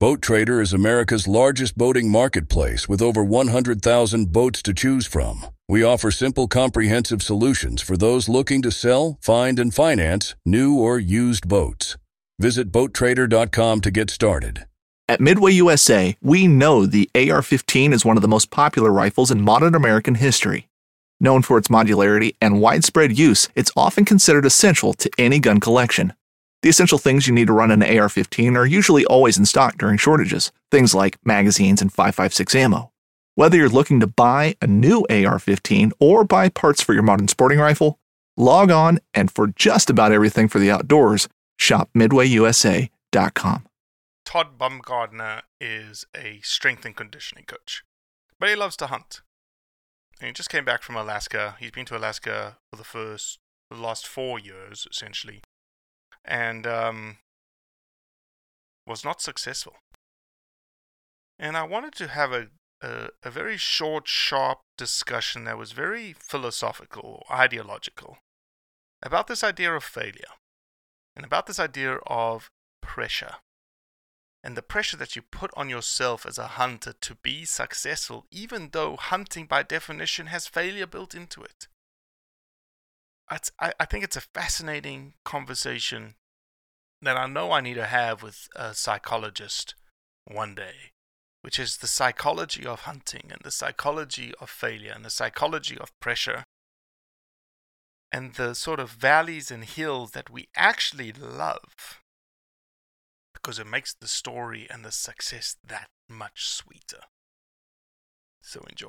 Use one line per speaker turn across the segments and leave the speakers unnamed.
Boat Trader is America's largest boating marketplace with over 100,000 boats to choose from. We offer simple, comprehensive solutions for those looking to sell, find, and finance new or used boats. Visit BoatTrader.com to get started.
At Midway USA, we know the AR 15 is one of the most popular rifles in modern American history. Known for its modularity and widespread use, it's often considered essential to any gun collection. The essential things you need to run an AR 15 are usually always in stock during shortages, things like magazines and 5.56 ammo. Whether you're looking to buy a new AR 15 or buy parts for your modern sporting rifle, log on and for just about everything for the outdoors, shop midwayusa.com.
Todd Bumgardner is a strength and conditioning coach, but he loves to hunt. And he just came back from Alaska. He's been to Alaska for the first, the last four years, essentially, and um, was not successful. And I wanted to have a, a, a very short, sharp discussion that was very philosophical, ideological, about this idea of failure and about this idea of pressure and the pressure that you put on yourself as a hunter to be successful, even though hunting by definition has failure built into it. I, I think it's a fascinating conversation that I know I need to have with a psychologist one day, which is the psychology of hunting and the psychology of failure and the psychology of pressure and the sort of valleys and hills that we actually love because it makes the story and the success that much sweeter. So enjoy.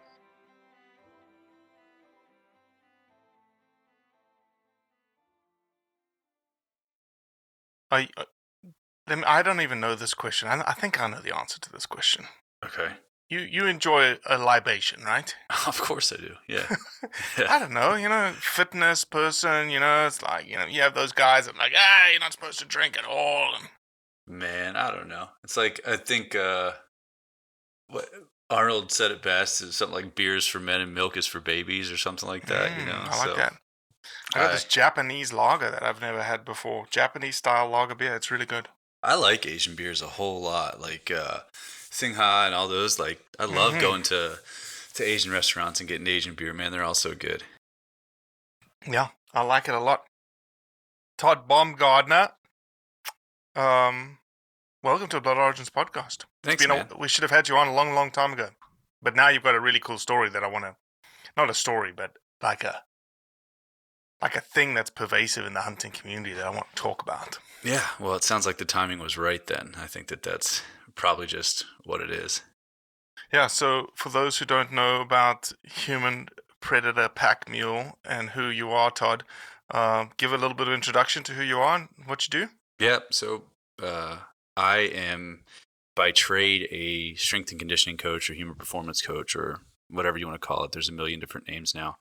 I, uh, let me- I don't even know this question. I, I think I know the answer to this question.
Okay.
You you enjoy a libation, right?
Of course I do. Yeah.
I don't know, you know, fitness person, you know, it's like, you know, you have those guys that are like, ah, you're not supposed to drink at all. And
Man, I don't know. It's like I think uh what Arnold said it best is something like beers for men and milk is for babies or something like that, you
Mm,
know.
I like
so,
that. I got this Japanese lager that I've never had before. Japanese style lager beer. It's really good.
I like Asian beers a whole lot. Like uh Singha and all those like I love
Mhm.
going to to Asian restaurants and getting Asian beer, man. They're all so good.
Yeah, I like it a lot. Todd Bumgardner. Um, welcome to Blood Origins podcast.
Thanks, man.
we should have had you on a long, long time ago. But now you've got a really cool story that I want to, not a story, but like a, like a thing that's pervasive in the hunting community that I want to talk about.
Yeah, well, it sounds like the timing was right then. I think that that's probably just what it is.
Yeah. So for those who don't know about human predator pack mule and who you are, Todd, uh, give a little bit of introduction to who you are and what you do.
Yeah, So uh, I am by trade a strength and conditioning coach or human performance coach or whatever you want to call it. There's a million different names now.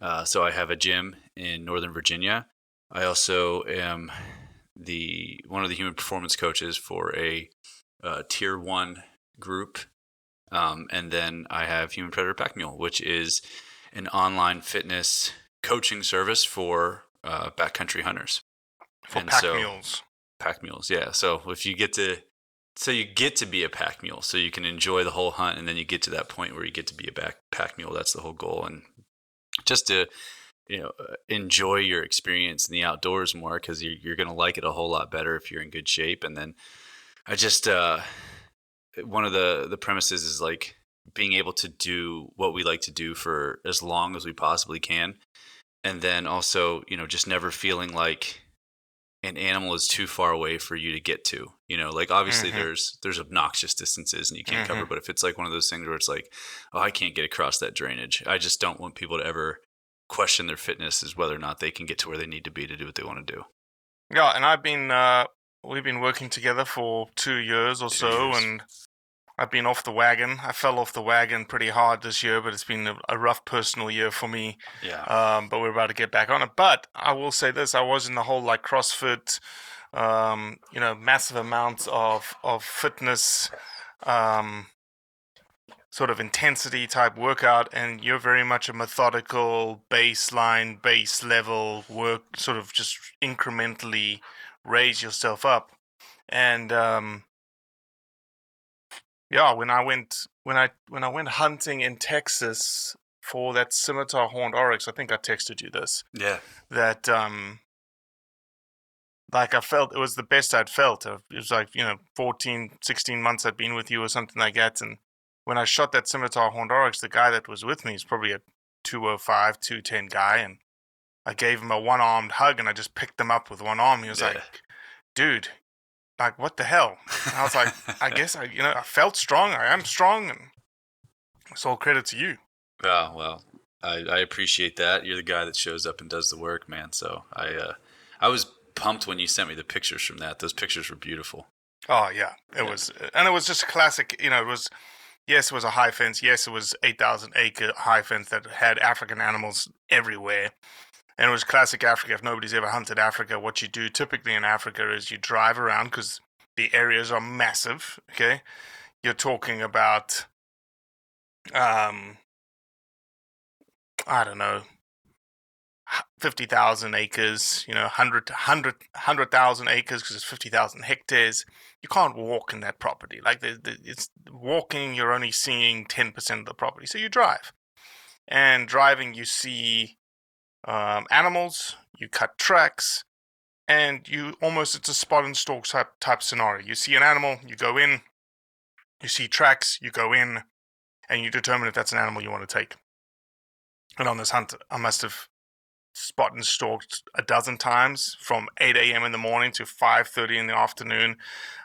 Uh, so I have a gym in Northern Virginia. I also am the one of the human performance coaches for a uh, tier one group, um, and then I have Human Predator Pack Mule, which is an online fitness coaching service for uh, backcountry hunters
For
And
pack
so-
mules.
pack mules. Yeah. So if you get to, so you get to be a pack mule, so you can enjoy the whole hunt, and then you get to that point where you get to be a back pack mule. That's the whole goal, and just to you know uh, enjoy your experience in the outdoors more because you're you're gonna like it a whole lot better if you're in good shape. And then I just uh, one of the the premises is like being able to do what we like to do for as long as we possibly can and then also you know just never feeling like an animal is too far away for you to get to you know like obviously
Mhm.
there's there's obnoxious distances and you can't cover
Mhm.
but if it's like one of those things where it's like oh i can't get across that drainage i just don't want people to ever question their fitness as whether or not they can get to where they need to be to do what they want to do
Yeah, and I've been uh, we've been working together for two years or
Two
so,
years.
and I've been off the wagon. I fell off the wagon pretty hard this year, but it's been a, a rough personal year for me.
yeah
Um, but we're about to get back on it. But I will say this: I was in the whole like CrossFit, um, you know, massive amounts of of fitness, um, sort of intensity type workout, and you're very much a methodical baseline, base level work, sort of just incrementally raise yourself up, and um, yeah, when I went when I when I went hunting in Texas for that scimitar horned oryx, I think I texted you this
yeah
that um like I felt it was the best I'd felt. Uh, It was like, you know, 14, 16 months I'd been with you or something like that. And when I shot that scimitar horned oryx, the guy that was with me is probably a 205, 210 guy. And I gave him a one armed hug and I just picked him up with one arm. He was
Yeah.
like, dude, like, what the hell? And I was like, I guess I, you know, I felt strong. I am strong. And it's all credit to you.
Oh well, I, I appreciate that. You're the guy that shows up and does the work, man. So I uh, I was pumped when you sent me the pictures from that. Those pictures were beautiful.
Oh yeah, it
Yeah.
was, and it was just classic. You know, it was yes, it was a high fence. Yes, it was eight thousand acre high fence that had African animals everywhere, and it was classic Africa. If nobody's ever hunted Africa, what you do typically in Africa is you drive around because the areas are massive. Okay, you're talking about, um, I don't know, fifty thousand acres, you know, 100, 100, 100,000 acres because it's fifty thousand hectares. You can't walk in that property. Like the, the, it's walking, you're only seeing ten percent of the property, so you drive. And driving, you see um, animals, you cut tracks, and you almost it's a spot and stalk type type scenario. You see an animal, you go in. You see tracks, you go in, and you determine if that's an animal you want to take. And on this hunt, I must have spot and stalked a dozen times from 8 a.m. in the morning to 5:30 in the afternoon.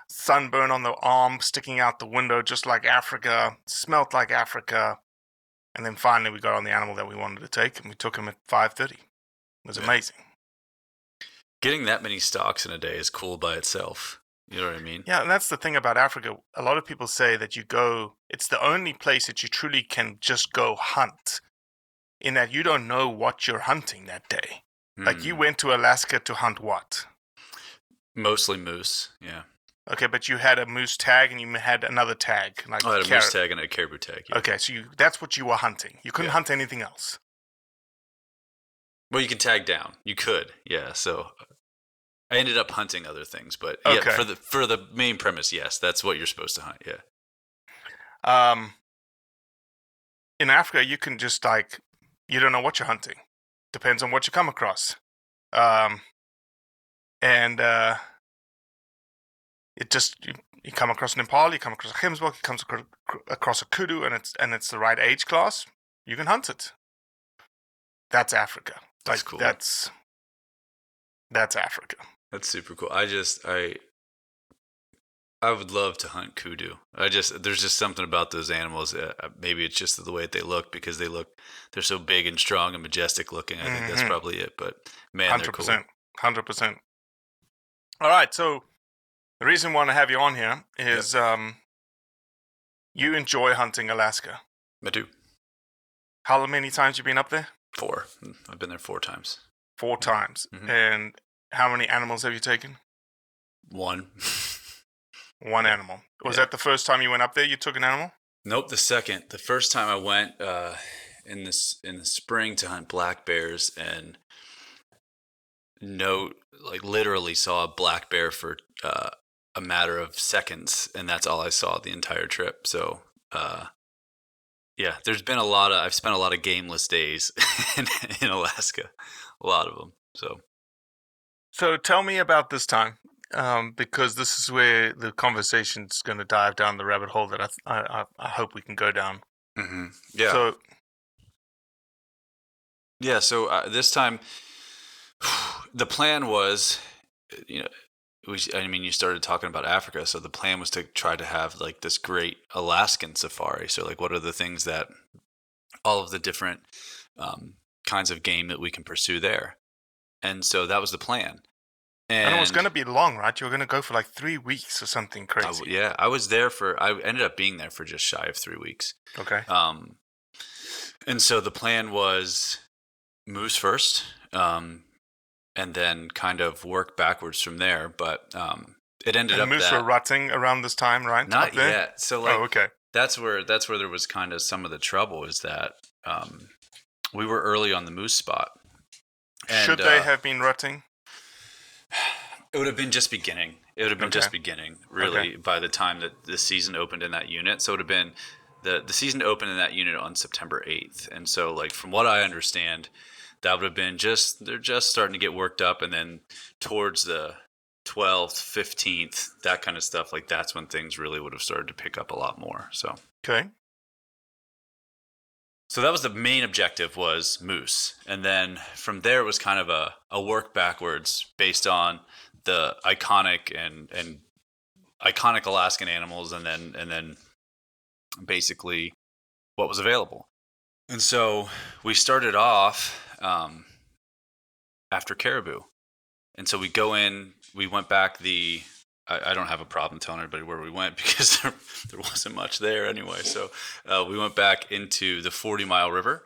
Sunburn on the arm, sticking out the window, just like Africa. Smelt like Africa. And then finally, we got on the animal that we wanted to take, and we took him at 5:30. It was
Yeah.
amazing.
Getting that many stocks in a day is cool by itself. You know what I mean?
Yeah, and that's the thing about Africa. A lot of people say that you go, it's the only place that you truly can just go hunt, in that you don't know what you're hunting that day. Like you
Mm,
went to Alaska to hunt what?
mostly moose. Yeah.
Okay, but you had a moose tag and you had another tag. Like
I had a
carrot.
moose tag and a caribou tag. yeah.
Okay, so you, that's what you were hunting. You couldn't
Yeah.
hunt anything else.
Well, you can tag down. You could. Yeah. So I ended up hunting other things, but
Okay.
yeah, for the for the main premise, yes, that's what you're supposed to hunt. Yeah.
Um, in Africa, you can just like you don't know what you're hunting. Depends on what you come across. Um, and uh, it just you, you come across an impala, you come across a Gemsbok, you come across, across a kudu, and it's and it's the right age class. You can hunt it. That's Africa.
That's
like
cool.
that's that's Africa.
That's super cool. I just I I would love to hunt kudu. I just there's just something about those animals. Uh, uh, maybe it's just the way that they look because they look they're so big and strong and majestic looking. I think that's
Mhm.
probably it. But man,
Hundred
they're cool.
hundred percent. All right, so the reason I want to have you on here is um, you enjoy hunting Alaska.
I do
How many times you been up there?
four. I've been there four times.
Four times.
Mhm.
And how many animals have you taken?
One.
One animal. Was
Yeah.
that the first time you went up there? You took an animal?
Nope, the second. The first time I went uh, in this in the spring to hunt black bears and no, like literally saw a black bear for uh, a matter of seconds, and that's all I saw the entire trip. So, uh, yeah, there's been a lot of I've spent a lot of gameless days in, in Alaska, a lot of them. So,
So tell me about this time, um, because this is where the conversation's going to dive down the rabbit hole that I, I, I hope we can go down.
Mm-hmm. Yeah.
So
Yeah, so uh, this time the plan was, you know, we, I mean, you started talking about Africa, so the plan was to try to have like this great Alaskan safari. So, like, what are the things that all of the different um, kinds of game that we can pursue there? And so that was the plan.
and it was going to be long, right? You were going to go for like three weeks or something crazy.
w- yeah, I was there for. I ended up being there for just shy of three weeks.
Okay.
Um, and so the plan was moose first, um, and then kind of work backwards from there. But um, it ended
And
up
moose
that
were rutting around this time, right?
not
Up there?
yet. So like
oh, okay.
that's where that's where there was kind of some of the trouble is that um, we were early on the moose spot. And,
Should they
uh,
have been rutting?
It would have been just beginning. It would have been just beginning, really, by the time that the season opened in that unit. So it would have been the the season opened in that unit on September eighth, and so like from what I understand, that would have been just they're just starting to get worked up, and then towards the twelfth, fifteenth, that kind of stuff, like that's when things really would have started to pick up a lot more. So
Okay.
so that was the main objective was moose and then from there it was kind of a, a work backwards based on the iconic and and iconic alaskan animals and then and then basically what was available and so we started off um, after caribou. And so we go in we went back the I, I don't have a problem telling everybody where we went because there, there wasn't much there anyway. So uh, we went back into the 40 mile river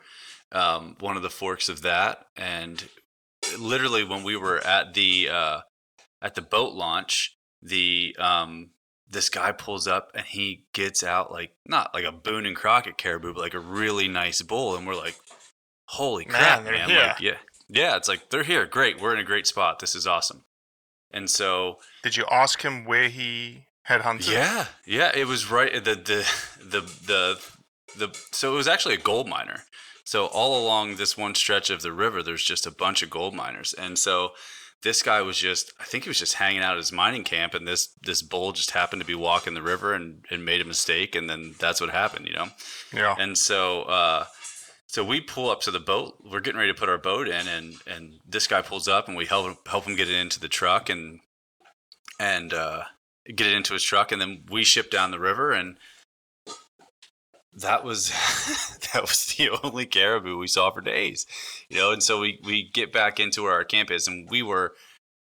um, one of the forks of that. And literally when we were at the uh, at the boat launch the um, this guy pulls up and he gets out like not like a boone and crockett caribou but like a really nice bull. And we're like holy crap
they're
man like yeah yeah it's like they're here great we're in a great spot this is awesome and so
Did you ask him where he had hunted?
yeah, yeah, it was right the the the the the so it was actually a gold miner. So all along this one stretch of the river there's just a bunch of gold miners. And so this guy was just I think he was just hanging out at his mining camp and this this bull just happened to be walking the river and, and made a mistake and then that's what happened, you know.
Yeah.
And so uh so we pull up to the boat. We're getting ready to put our boat in, and and this guy pulls up, and we help help him get it into the truck, and and uh, get it into his truck, and then we ship down the river, and that was that was the only caribou we saw for days, you know. And so we we get back into where our camp is, and we were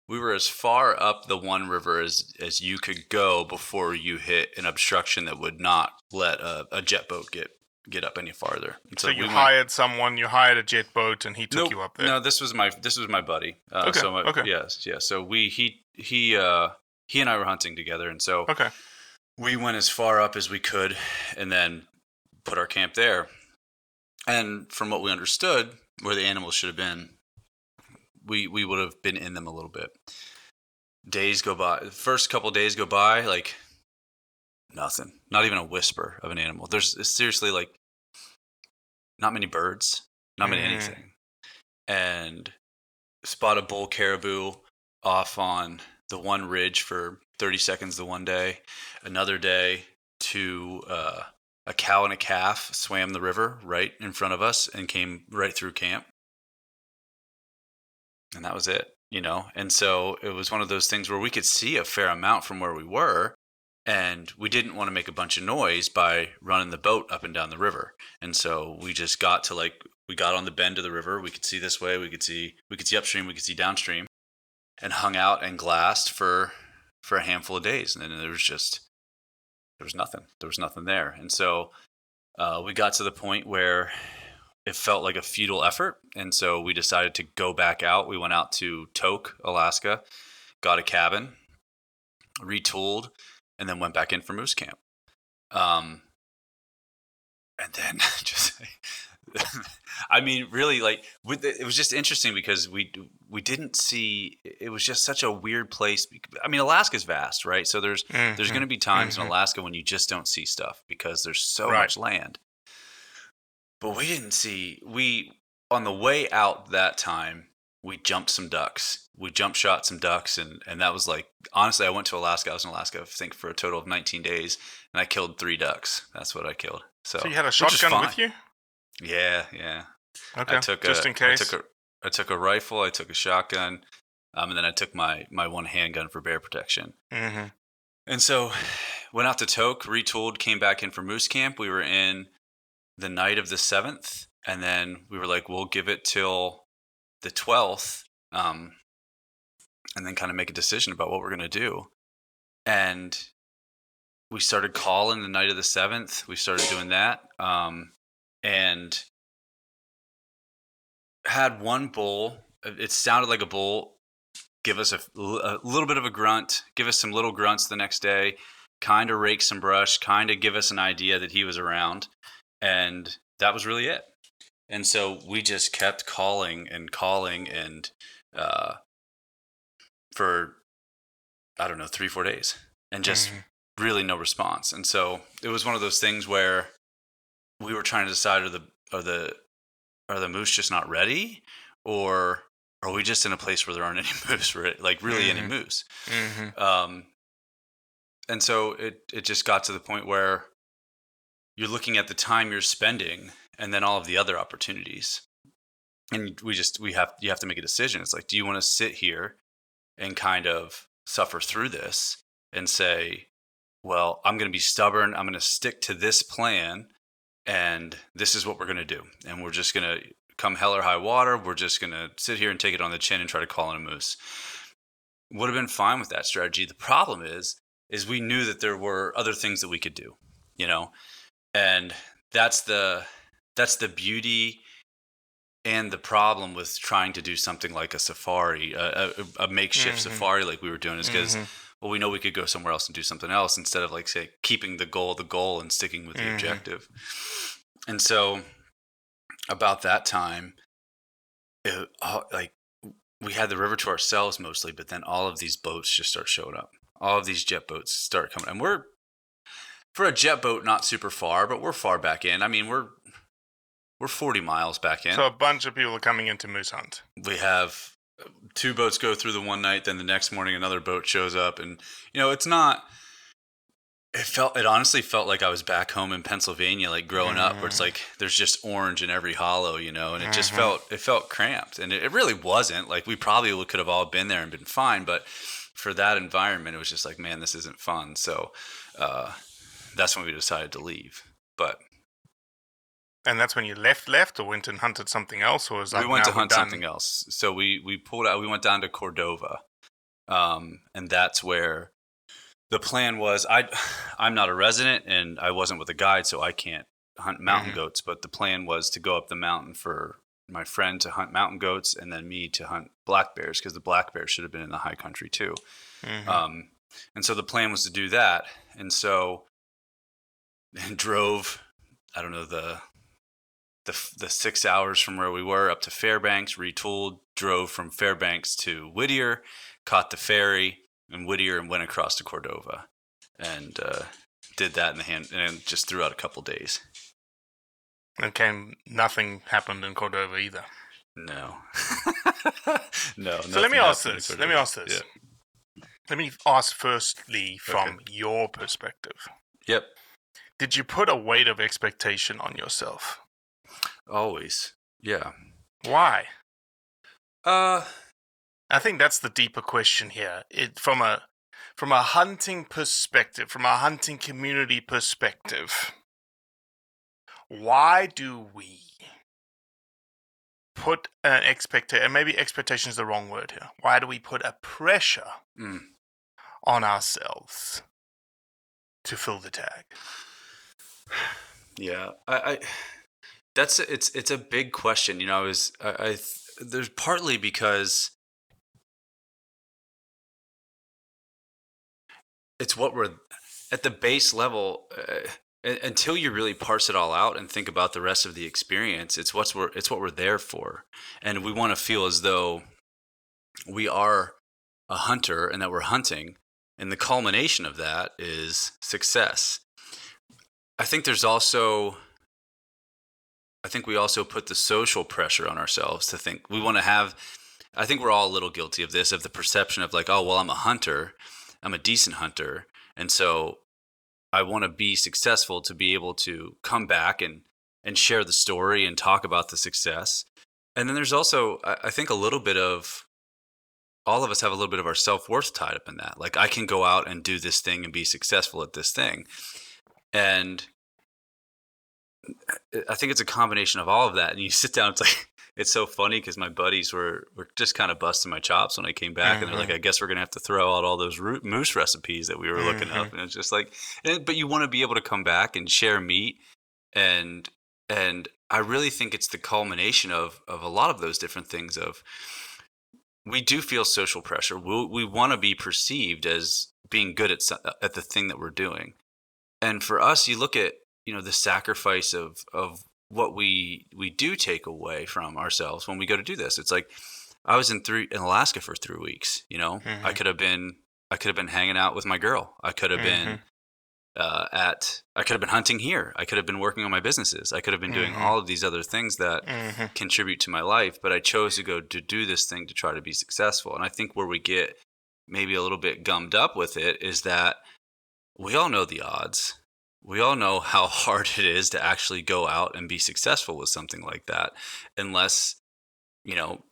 we were as far up the one river as as you could go before you hit an obstruction that would not let a, a jet boat get get up any farther. And
So, you
we went-
hired someone, you hired a jet boat, and he took
Nope.
you up there.
No, this was my this was my buddy. Uh,
Okay,
So my,
okay.
Yes. Yeah. So we he he uh he and I were hunting together, and so
Okay.
we went as far up as we could, and then put our camp there. And from what we understood, where the animals should have been, we we would have been in them a little bit. Days go by. The first couple days go by, like nothing. Not even a whisper of an animal. There's seriously like not many birds, not many
Mm.
anything. And spot a bull caribou off on the one ridge for 30 seconds the one day. Another day, to uh, a cow and a calf swam the river right in front of us and came right through camp. And that was it, you know? And so it was one of those things where we could see a fair amount from where we were. And we didn't want to make a bunch of noise by running the boat up and down the river. And so we just got to like, we got on the bend of the river. We could see this way. We could see, we could see upstream. We could see downstream and hung out and glassed for, for a handful of days. And then there was just, there was nothing. There was nothing there. And so uh, we got to the point where it felt like a futile effort. And so we decided to go back out. We went out to Tok, Alaska, got a cabin, retooled, and then went back in for moose camp. Um, and then just, I mean, really, like with the, it was just interesting because we we didn't see. It was just such a weird place. I mean, Alaska's vast, right? So there's there's
Mhm.
going to be times
Mhm.
in Alaska when you just don't see stuff because there's so
Right.
much land. But we didn't see we on the way out that time we jumped some ducks. We jump shot some ducks and and that was like honestly I went to Alaska. I was in Alaska I think for a total of 19 days and I killed 3 ducks. That's what I killed. So,
So you had a shotgun with you?
Yeah, yeah.
Okay,
I took
just
a,
in case.
I took a, I took a rifle. I took a shotgun, um, and then I took my my one handgun for bear protection.
hmm
And so, went out to Tok, retooled, came back in for moose camp. We were in the night of the seventh, and then we were like, we'll give it till the twelfth, um, and then kind of make a decision about what we're gonna do. And we started calling the night of the seventh. We started doing that, um, and had one bull. It sounded like a bull. Give us a, a little bit of a grunt. Give us some little grunts the next day. Kind of rake some brush. Kind of give us an idea that he was around, and that was really it. And so we just kept calling and calling, and uh, for I don't know three four days, and just
Mhm.
really no response. And so it was one of those things where we were trying to decide are the are the are the moose just not ready or are we just in a place where there aren't any moose like really any
Mhm.
moose
hmm
um and so it it just got to the point where you're looking at the time you're spending and then all of the other opportunities. And we just we have you have to make a decision. It's like do you want to sit here and kind of suffer through this and say well i'm going to be stubborn. I'm going to stick to this plan and this is what we're going to do. And we're just going to come hell or high water. We're just going to sit here and take it on the chin and try to call in a moose. Would have been fine with that strategy. The problem is is we knew that there were other things that we could do you know? And that's the that's the beauty and the problem with trying to do something like a safari a, a, a makeshift
Mhm.
safari like we were doing is because
Mhm.
well we know we could go somewhere else and do something else instead of like say keeping the goal the goal and sticking with the
Mhm.
objective and so about that time it, uh, like we had the river to ourselves mostly but then all of these boats just start showing up all of these jet boats start coming and we're for a jet boat not super far but we're far back in i mean we're we're 40 miles back in
So a bunch of people are coming into moose hunt.
we have uh, two boats go through the one night then the next morning another boat shows up and you know it's not it felt it honestly felt like i was back home in pennsylvania like growing up where it's
Mm.
like there's just orange in every hollow you know and it just
Mhm.
felt it felt cramped and it, it really wasn't like we probably could have all been there and been fine but for that environment it was just like man this isn't fun so uh, that's when we decided to leave but
And that's when you left, left, or went and hunted something else, or was like
we went to hunt
done?
something else. So we we pulled out. We went down to Cordova, um, and that's where the plan was. I I'm not a resident, and I wasn't with a guide, so I can't hunt mountain
Mhm.
goats. But the plan was to go up the mountain for my friend to hunt mountain goats, and then me to hunt black bears because the black bears should have been in the high country too.
Mhm.
Um, and so the plan was to do that. And so and drove, I don't know, the, the, the six hours from where we were up to Fairbanks, retooled, drove from Fairbanks to Whittier, caught the ferry in Whittier and went across to Cordova and uh, did that in the hand and just threw out a couple days.
Came, nothing happened in Cordova either.
No. no.
So let me ask this. Let me ask this.
Yeah.
Let me ask firstly from your perspective.
Yep.
Did you put a weight of expectation on yourself?
Always. Yeah.
Why?
Uh,
I think that's the deeper question here. It from a from a hunting perspective, from a hunting community perspective. Why do we put an expectation? And maybe expectation is the wrong word here. Why do we put a pressure
mm.
on ourselves to fill the tag?
Yeah, I, I that's it's it's a big question. You know, I was I, I there's partly because it's what we're at the base level. Uh, until you really parse it all out and think about the rest of the experience, it's what's we're it's what we're there for, and we want to feel as though we are a hunter and that we're hunting, and the culmination of that is success. I think there's also I think we also put the social pressure on ourselves to think we want to have I think we're all a little guilty of this of the perception of like oh well I'm a hunter I'm a decent hunter and so I want to be successful to be able to come back and and share the story and talk about the success. And then there's also, I think, a little bit of all of us have a little bit of our self worth tied up in that. Like, I can go out and do this thing and be successful at this thing. And I think it's a combination of all of that. And you sit down, it's like, it's so funny because my buddies were, were just kind of busting my chops when I came back. And they're like, mm-hmm. I guess we're going to have to throw out all those root moose recipes that we were looking up. Mm-hmm. And it's just like, and, but you want to be able to come back and share meat. And, and I really think it's the culmination of, of a lot of those different things of, we do feel social pressure. We, we want to be perceived as being good at, at the thing that we're doing. And for us, you look at, you know, the sacrifice of, of what we, we do take away from ourselves when we go to do this. It's like, I was in three, in Alaska for three weeks, you know, I
Mhm.
could have been, I could have been hanging out with my girl. I could have been, uh, at, I could have been hunting here. I could have been working on my businesses. I could have been doing
Mhm.
all of these other things that,
Mhm.
contribute to my life, but I chose to go to do this thing to try to be successful. And I think where we get maybe a little bit gummed up with it is that we all know the odds. We all know how hard it is to actually go out and be successful with something like that, unless, you know,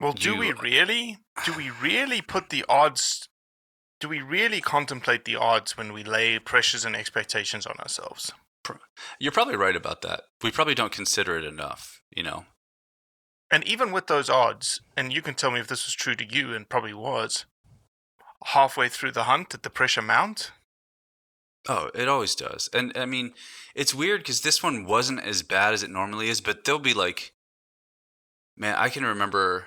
Well, do we really? Do we really put the odds? Do we really contemplate the odds when we lay pressures and expectations on ourselves?
you're probably right about that. We probably don't consider it enough, you know.
And even with those odds, and you can tell me if this was true to you, and probably was, halfway through the hunt, did the pressure mount?
Oh, it always does. And I mean, it's weird because this one wasn't as bad as it normally is, but there'll be like, man, I can remember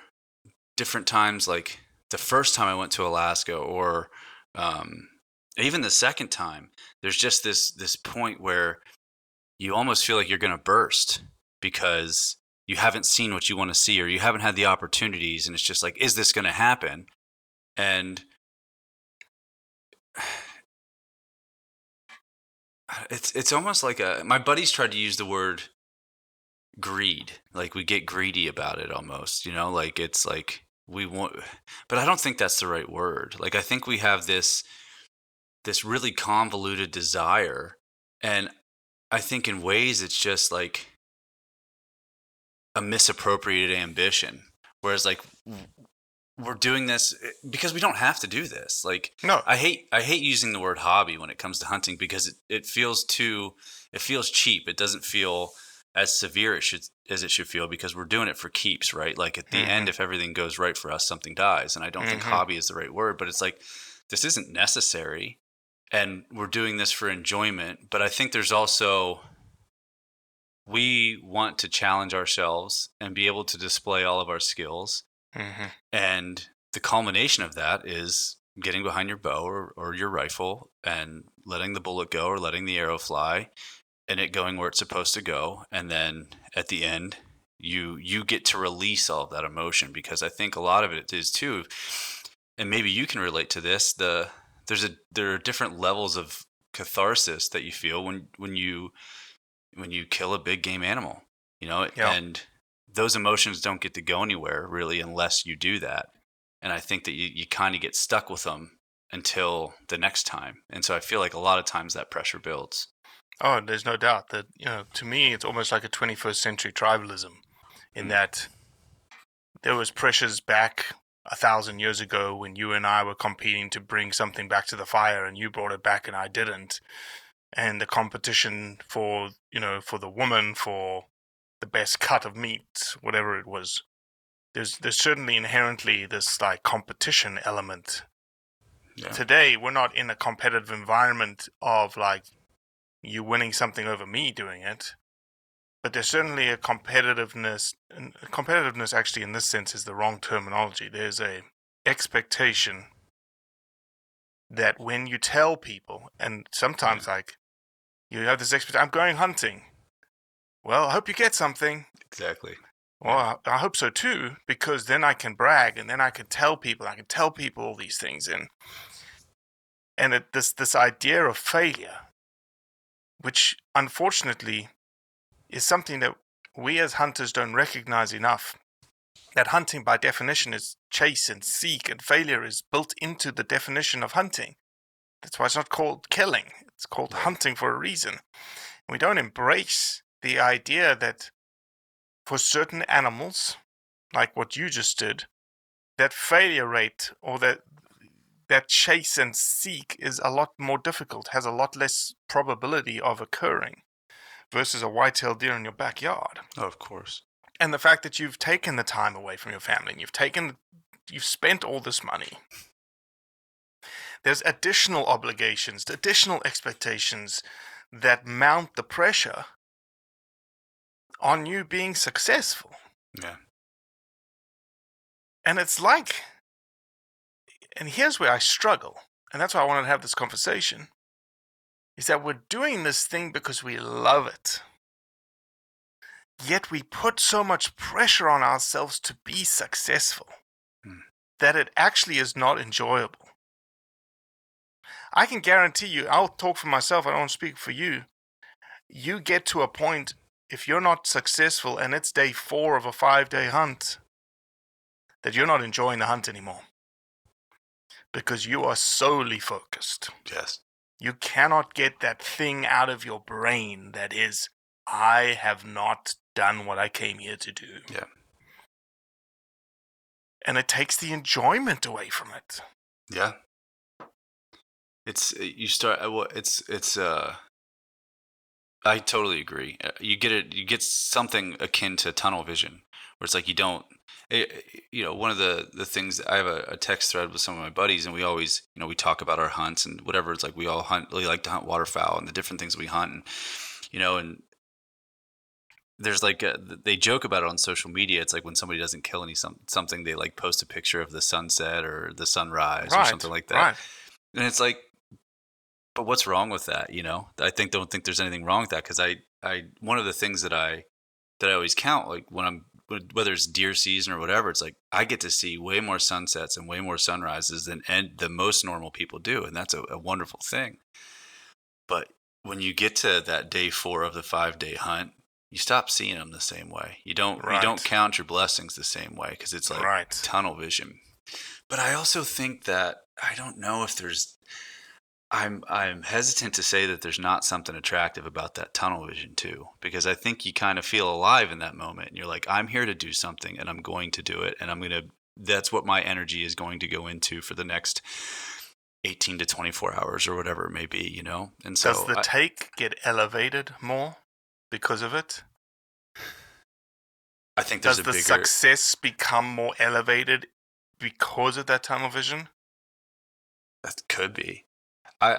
different times, like the first time I went to Alaska, or um, even the second time. There's just this this point where you almost feel like you're going to burst because you haven't seen what you want to see, or you haven't had the opportunities, and it's just like, is this going to happen? And it's it's almost like a my buddies tried to use the word greed. Like we get greedy about it almost you know? Like it's like we want but i don't think that's the right word. Like i think we have this this really convoluted desire and i think in ways it's just like a misappropriated ambition. Whereas like we're doing this eh, because we don't have to do this like
No.
I hate I hate using the word hobby when it comes to hunting because it, it feels too it feels cheap. It doesn't feel as severe it should as it should feel because we're doing it for keeps, right? Like at the end, if everything goes right for us, something dies. And I don't think
Mhm.
hobby is the right word, but it's like this isn't necessary and we're doing this for enjoyment. But I think there's also we want to challenge ourselves and be able to display all of our skills
Mm-hmm.
and the culmination of that is getting behind your bow or, or your rifle and letting the bullet go or letting the arrow fly and it going where it's supposed to go. And then at the end, you you get to release all of that emotion because I think a lot of it is too, and maybe you can relate to this. The there's a there are different levels of catharsis that you feel when when you when you kill a big game animal, you know,
Yeah.
and those emotions don't get to go anywhere really unless you do that. And I think that you, you kind of get stuck with them until the next time. And so I feel like a lot of times that pressure builds.
Oh, there's no doubt that you know. To me, it's almost like a 21st century tribalism, in mm. that there was pressures back a thousand years ago when you and I were competing to bring something back to the fire, and you brought it back and I didn't, and the competition for you know for the woman for the best cut of meat, whatever it was. There's there's certainly inherently this like competition element
Yeah.
today we're not in a competitive environment of like you winning something over me doing it but there's certainly a competitiveness and competitiveness actually in this sense is the wrong terminology there's a expectation that when you tell people and sometimes like you have this expectation i'm going hunting well i hope you get something
Exactly.
well, I, I hope so too, because then I can brag and then I can tell people, I can tell people all these things, and and it, this this idea of failure, which unfortunately is something that we as hunters don't recognize enough. That hunting, by definition, is chase and seek, and failure is built into the definition of hunting. That's why it's not called killing. It's called hunting for a reason. We don't embrace the idea that for certain animals, like what you just did, that failure rate or that that chase and seek is a lot more difficult, has a lot less probability of occurring versus a white-tailed deer in your backyard.
Oh, of course.
And the fact that you've taken the time away from your family and you've taken you've spent all this money. There's additional obligations, additional expectations that mount the pressure on you being successful.
Yeah.
And it's like, and here's where I struggle, and that's why I wanted to have this conversation, is that we're doing this thing because we love it. Yet we put so much pressure on ourselves to be successful
Hmm.
that it actually is not enjoyable. I can guarantee you, I'll talk for myself, I don't speak for you. You get to a point, if you're not successful and it's day four of a five day hunt, that you're not enjoying the hunt anymore because you are solely focused.
Yes.
You cannot get that thing out of your brain that is, I have not done what I came here to do.
Yeah.
And it takes the enjoyment away from it.
Yeah. It's uh, you start. uh, well, It's it's. uh I totally agree. Uh, You get it. You get something akin to tunnel vision, where it's like you don't. It, you know, one of the the things I have a, a text thread with some of my buddies, and we always, you know, we talk about our hunts and whatever. It's like we all hunt. We like to hunt waterfowl and the different things we hunt, and you know, and there's like uh, a, they joke about it on social media. It's like when somebody doesn't kill any some, something, they like post a picture of the sunset or the sunrise or something like that.
Right.
And it's like, but what's wrong with that? You know, I think don't think there's anything wrong with that because I, I one of the things that I that I always count like when I'm whether it's deer season or whatever, it's like I get to see way more sunsets and way more sunrises than and the most normal people do, and that's a, a wonderful thing. But when you get to that day four of the five day hunt, you stop seeing them the same way. You don't you don't count your blessings the same way because it's like
Right.
tunnel vision. But I also think that I don't know if there's I'm I'm hesitant to say that there's not something attractive about that tunnel vision too because I think you kind of feel alive in that moment and you're like I'm here to do something and I'm going to do it and I'm going to that's what my energy is going to go into for the next 18 to 24 hours or whatever it may be, you know. And so
Does the
I-
take get elevated more because of it?
I think there's
Does
a
the
bigger
success become more elevated because of that tunnel vision?
that could be. I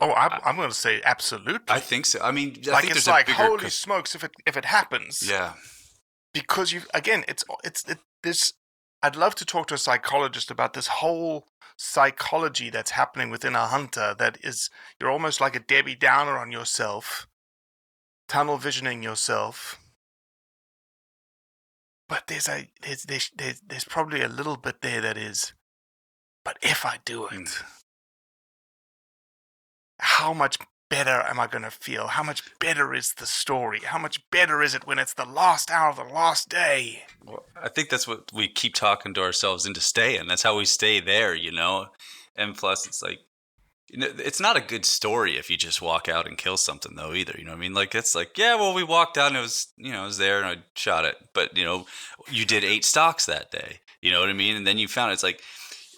Oh, I'm,
I-
I'm going to say absolutely.
I think so. I mean, I
like
think
it's like holy
co-
smokes if it if it happens.
yeah.
because you again it's it's it, this i'd love to talk to a psychologist about this whole psychology that's happening within a hunter that is you're almost like a debbie downer on yourself tunnel visioning yourself but there's a there's there's, there's, there's probably a little bit there that is but if i do it
Mm.
How much better am i going to feel how much better is the story how much better is it when it's the last hour of the last day
Well, I think that's what we keep talking to ourselves into staying. That's how we stay there, you know. And plus, it's like, you know, it's not a good story if you just walk out and kill something, though. Either, you know. what I mean, like it's like, yeah, well, we walked out and it was, you know, it was there and I shot it, but you know, you did eight stocks that day. You know what I mean? And then you found it. it's like,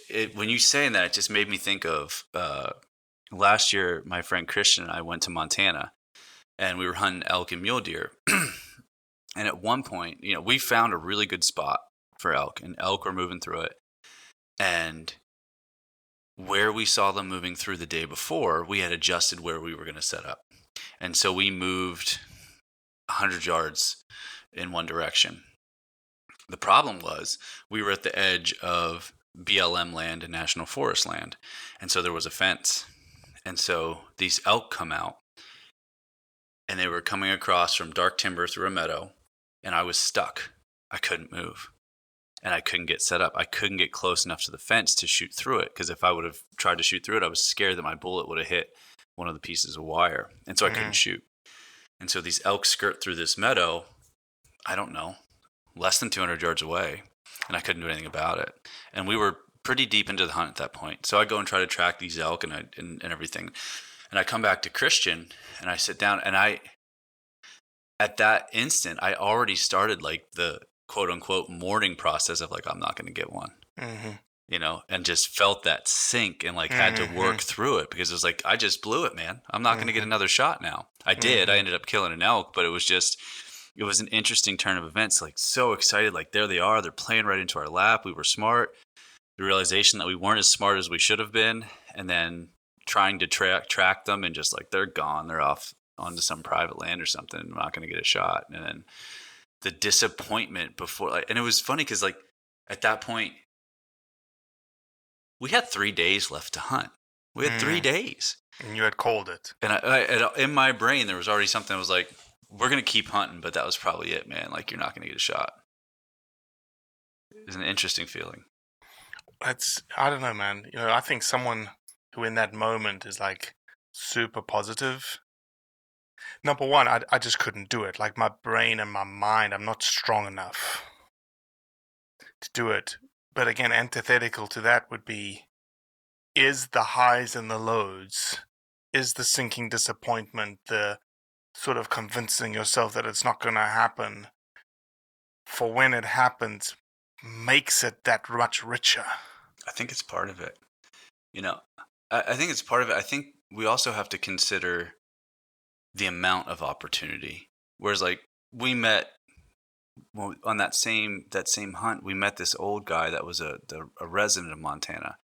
it, when you saying that, it just made me think of uh, last year. My friend Christian and I went to Montana, and we were hunting elk and mule deer. And at one point, you know, we found a really good spot for elk, and elk were moving through it. And where we saw them moving through the day before, we had adjusted where we were going to set up. And so we moved 100 yards in one direction. The problem was we were at the edge of BLM land and national forest land. And so there was a fence. And so these elk come out and they were coming across from dark timber through a meadow and I was stuck. I couldn't move. And I couldn't get set up. I couldn't get close enough to the fence to shoot through it because if I would have tried to shoot through it, I was scared that my bullet would have hit one of the pieces of wire. And so I couldn't mm. shoot. And so these elk skirt through this meadow, I don't know, less than 200 yards away. And I couldn't do anything about it. And we were pretty deep into the hunt at that point. So I go and try to track these elk and, I, and, and everything. And I come back to Christian and I sit down and I, at that instant, I already started like the quote unquote mourning process of like, I'm not going to get one,
Mm-hmm.
you know, and just felt that sink and like had to work mm-hmm. through it because it was like, I just blew it, man. I'm not going to get mm-hmm. another shot now. I did. I mm-hmm. ended up killing an elk, but it was just, it was an interesting turn of events. Like, so excited. Like, there they are. They're playing right into our lap. We were smart. The realization that we weren't as smart as we should have been. And then trying to track track them and just like they're gone. They're off onto some private land or something. I'm not going to get a shot. And then the disappointment before, like, and it was funny because like at that point, we had three days left to hunt. We had three
Mm.
days,
And you had called it.
and I, I in my brain there was already something that was like, we're gonna keep hunting, but that was probably it, man. Like you're not gonna get a shot. It's an interesting feeling.
It's I don't know, man. You know, I think someone who in that moment is like super positive. Number one, I I just couldn't do it. Like my brain and my mind, I'm not strong enough to do it. But again, antithetical to that would be is the highs and the lows, is the sinking disappointment, the sort of convincing yourself that it's not going to happen for when it happens makes it that much richer.
I think it's part of it. You know, I, I think it's part of it. I think we also have to consider the amount of opportunity. Whereas, like, we met well, on that same that same hunt, we met this old guy that was a the, a resident of Montana,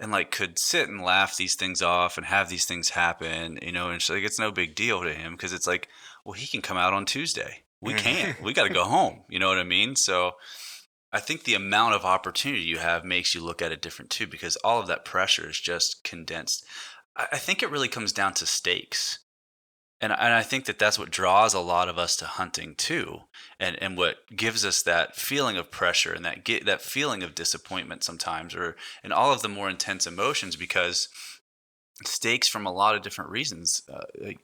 and like could sit and laugh these things off and have these things happen. You know, and it's like it's no big deal to him because it's like, well, he can come out on Tuesday. We
Mhm.
can't. we got to go home. You know what I mean? So. I think the amount of opportunity you have makes you look at it different too, because all of that pressure is just condensed. I, think it really comes down to stakes, and and I think that that's what draws a lot of us to hunting too, and and what gives us that feeling of pressure and that get that feeling of disappointment sometimes, or and all of the more intense emotions because stakes from a lot of different reasons. Uh, like,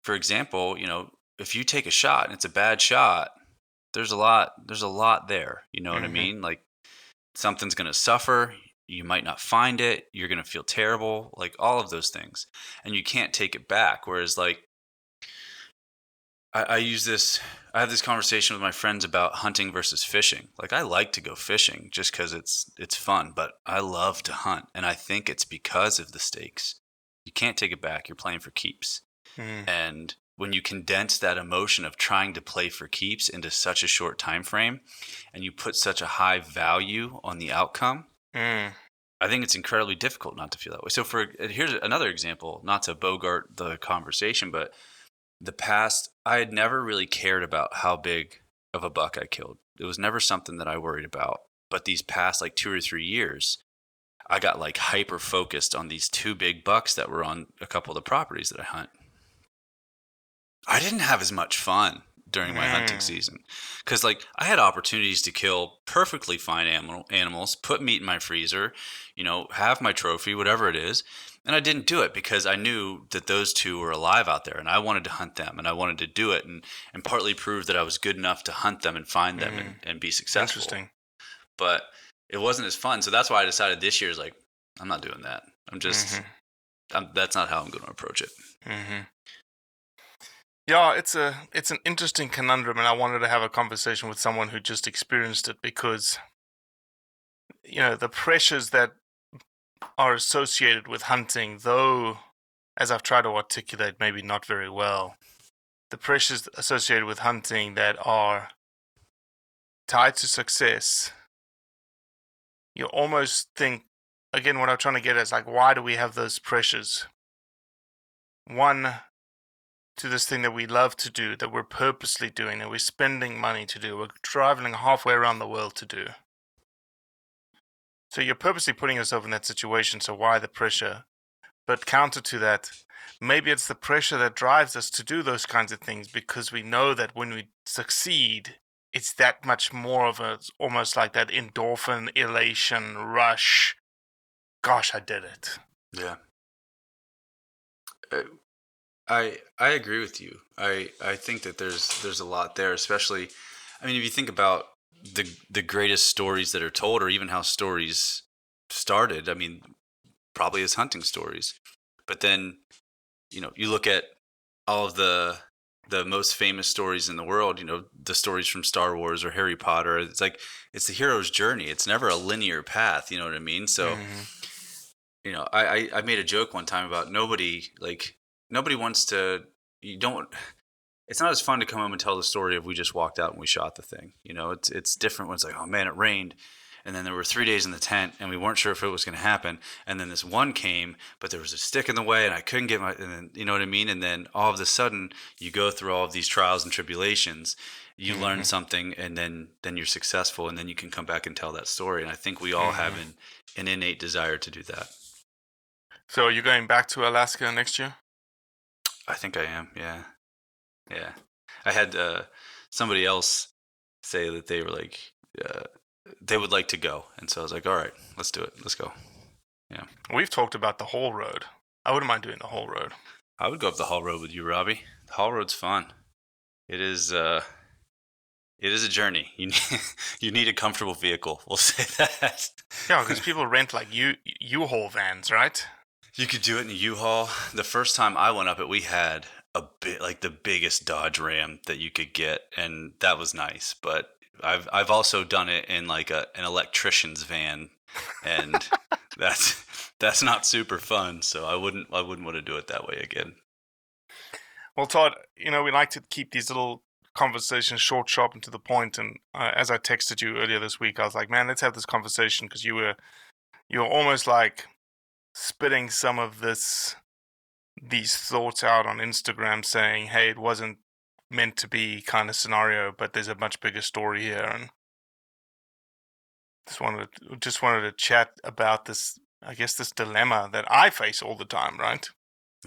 for example, you know, if you take a shot and it's a bad shot, there's a lot there's a lot there. You know what I
Mhm.
mean? Like something's going to suffer, you might not find it, you're going to feel terrible, like all of those things. And you can't take it back whereas like I, I use this I have this conversation with my friends about hunting versus fishing. Like I like to go fishing just cuz it's it's fun, but I love to hunt and I think it's because of the stakes. You can't take it back. You're playing for keeps.
Mm.
And when you condense that emotion of trying to play for keeps into such a short time frame and you put such a high value on the outcome,
Mm.
I think it's incredibly difficult not to feel that way. So for here's another example, not to bogart the conversation, but the past I had never really cared about how big of a buck I killed. It was never something that I worried about. But these past like 2 or 3 years, I got like hyper focused on these two big bucks that were on a couple of the properties that I hunt. I didn't have as much fun during my hunting
Mm.
season because like I had opportunities to kill perfectly fine animal animals, put meat in my freezer, you know, have my trophy, whatever it is, and I didn't do it because I knew that those two were alive out there, and I wanted to hunt them, and I wanted to do it, and and partly prove that I was good enough to hunt them and find them and, and be successful.
Interesting.
But it wasn't as fun, so that's why I decided this year is like I'm not doing that. I'm just
Mhm.
I'm, that's not how I'm going to approach it.
hmm Yeah, it's a it's an interesting conundrum, and I wanted to have a conversation with someone who just experienced it because, you know, the pressures that are associated with hunting, though, as I've tried to articulate, maybe not very well, the pressures associated with hunting that are tied to success, you almost think again what I'm trying to get at is like why do we have those pressures? One to this thing that we love to do, that we're purposely doing, that we're spending money to do, we're traveling halfway around the world to do. So you're purposely putting yourself in that situation, so why the pressure? But counter to that, maybe it's the pressure that drives us to do those kinds of things because we know that when we succeed, it's that much more of a almost like that endorphin elation rush. Gosh, I did it.
Yeah. Uh, I I agree with you. I I think that there's there's a lot there, especially I mean if you think about the the greatest stories that are told or even how stories started, I mean probably as hunting stories. But then you know, you look at all of the the most famous stories in the world, you know, the stories from Star Wars or Harry Potter. It's like it's the hero's journey. It's never a linear path. You know what I mean? So,
Mhm.
you know, I, I I made a joke one time about nobody like nobody wants to. You don't. It's not as fun to come home and tell the story of we just walked out and we shot the thing. You know, it's it's different when it's like, oh man, it rained. And then there were three days in the tent, and we weren't sure if it was going to happen. And then this one came, but there was a stick in the way, and I couldn't get my. And then, you know what I mean? And then all of a sudden, you go through all of these trials and tribulations. You learn mm-hmm. something, and then then you're successful, and then you can come back and tell that story. And I think we all have mm-hmm. an, an innate desire to do that.
So you're you going back to Alaska next year?
I think I am. Yeah, yeah. I had uh, somebody else say that they were like uh, they would like to go, and so I was like, all right, let's do it. Let's go. Yeah.
We've talked about the whole road. I wouldn't mind doing the whole road.
I would go up the Haul Road with you, Robbie. The Haul Road's fun. It is. uh It is a journey. You need you need a comfortable vehicle. We'll say that.
Yeah, because people rent like U U-Haul vans, right?
You could do it in a U-Haul. The first time I went up it, we had a bit like the biggest Dodge Ram that you could get, and that was nice. But I've I've also done it in like a an electrician's van, and that's that's not super fun. So I wouldn't I wouldn't want to do it that way again.
Well, Todd, you know, we like to keep these little conversations short, sharp, and to the point. And uh, as I texted you earlier this week, I was like, man, let's have this conversation because you were, you were almost like spitting some of this, these thoughts out on Instagram, saying, hey, it wasn't meant to be kind of scenario, but there's a much bigger story here. And just wanted to, just wanted to chat about this, I guess, this dilemma that I face all the time, right?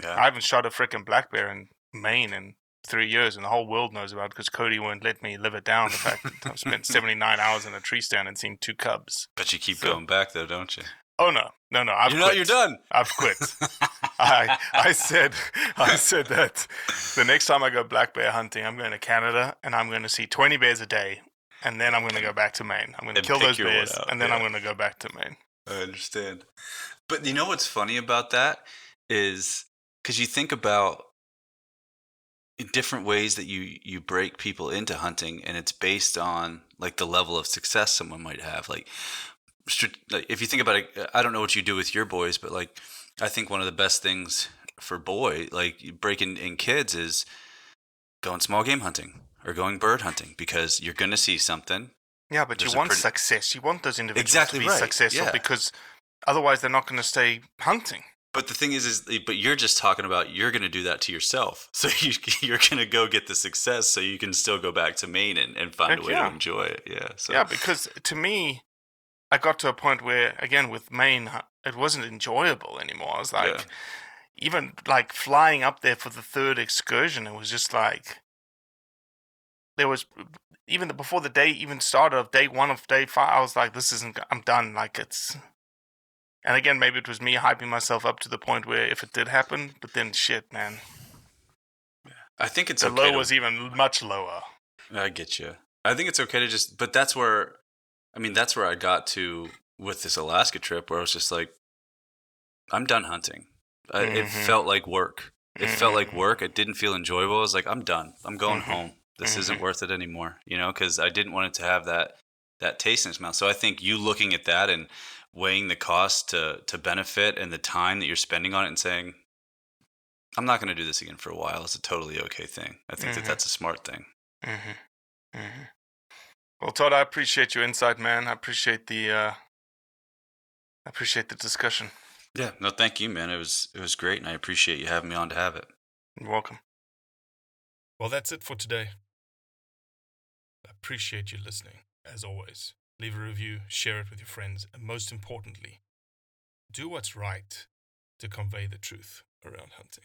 Yeah.
I haven't shot a freaking black bear in Maine in three years, and the whole world knows about it because Cody won't let me live it down. The fact that I've spent 79 hours in a tree stand and seen two cubs.
But you keep
So-
going back though, don't you?
Oh no, no, no! I've
you know you're done.
I've quit. I I said I said that the next time I go black bear hunting, I'm going to Canada and I'm going to see 20 bears a day, and then I'm going to go back to Maine. I'm going to kill those bears,
out,
and then I'm going to go back to Maine.
I understand. But you know what's funny about that is because you think about in different ways that you you break people into hunting, and it's based on like the level of success someone might have. Like, like if you think about it, uh, I don't know what you do with your boys, but like I think one of the best things for boy like breaking in kids is going small game hunting or going bird hunting because you're going to see something
Yeah, but
There's
you want
pretty-
success. You want those individuals
Exactly
to be
right,
successful
yeah.
because otherwise they're not going to stay hunting.
But the thing is, is but you're just talking about you're going to do that to yourself. So you you're going to go get the success, so you can still go back to Maine and, and find
Heck
a way
yeah.
to enjoy it. Yeah. So
Yeah, because to me, I got to a point where, again, with Maine, uh, it wasn't enjoyable anymore. I was like,
Yeah.
even like flying up there for the third excursion, it was just like, there was even the, before the day even started of day one of day five, I was like, this isn't, I'm done. Like it's, and again, maybe it was me hyping myself up to the point where if it did happen, but then shit, man,
I think it's
the
okay.
low
to-
was even much lower.
I get you. I think it's okay to just, but that's where, I mean, that's where I got to with this Alaska trip, where I was just like, I'm done hunting. I, It
Mhm.
felt like work. It felt like
Mhm.
work. It didn't feel enjoyable. I was like, I'm done. I'm going
Mhm.
home. This isn't
Mhm.
worth it anymore. You know, because I didn't want it to have that that taste in its mouth. So I think you looking at that and weighing the cost to to benefit and the time that you're spending on it and saying, I'm not going to do this again for a while. It's a totally okay thing. I think that that's a smart thing.
Well, Todd, I appreciate your insight, man. I appreciate the uh, I appreciate the discussion.
Yeah, no, thank you, man. It was it was great, and I appreciate you having me on to have it.
You're welcome.
Well, that's it for today. I appreciate you listening, as always. Leave a review, share it with your friends, and most importantly, do what's right to convey the truth around hunting.